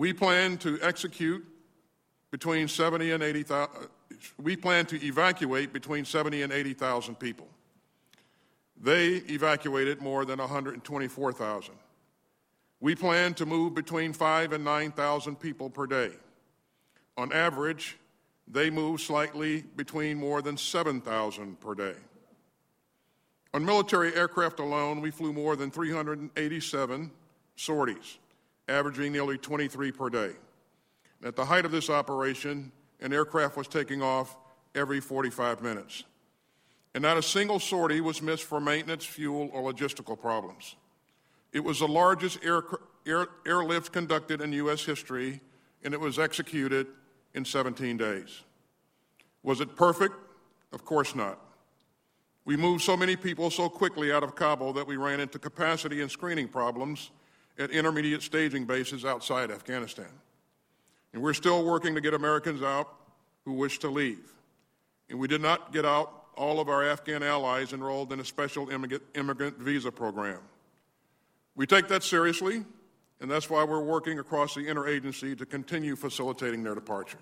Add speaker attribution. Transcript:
Speaker 1: We plan to execute between 70 and 80,000, uh, we plan to evacuate between 70 and 80,000 people. They evacuated more than 124,000. We plan to move between 5 and 9,000 people per day. On average, they move slightly between more than 7,000 per day. On military aircraft alone, we flew more than 387 sorties, averaging nearly 23 per day. At the height of this operation, an aircraft was taking off every 45 minutes. And not a single sortie was missed for maintenance, fuel, or logistical problems. It was the largest air, air, airlift conducted in U.S. history, and it was executed in 17 days. Was it perfect? Of course not. We moved so many people so quickly out of Kabul that we ran into capacity and screening problems at intermediate staging bases outside Afghanistan. And we're still working to get Americans out who wish to leave. And we did not get out all of our Afghan allies enrolled in a special immigrant, visa program. We take that seriously, and that's why we're working across the interagency to continue facilitating their departure.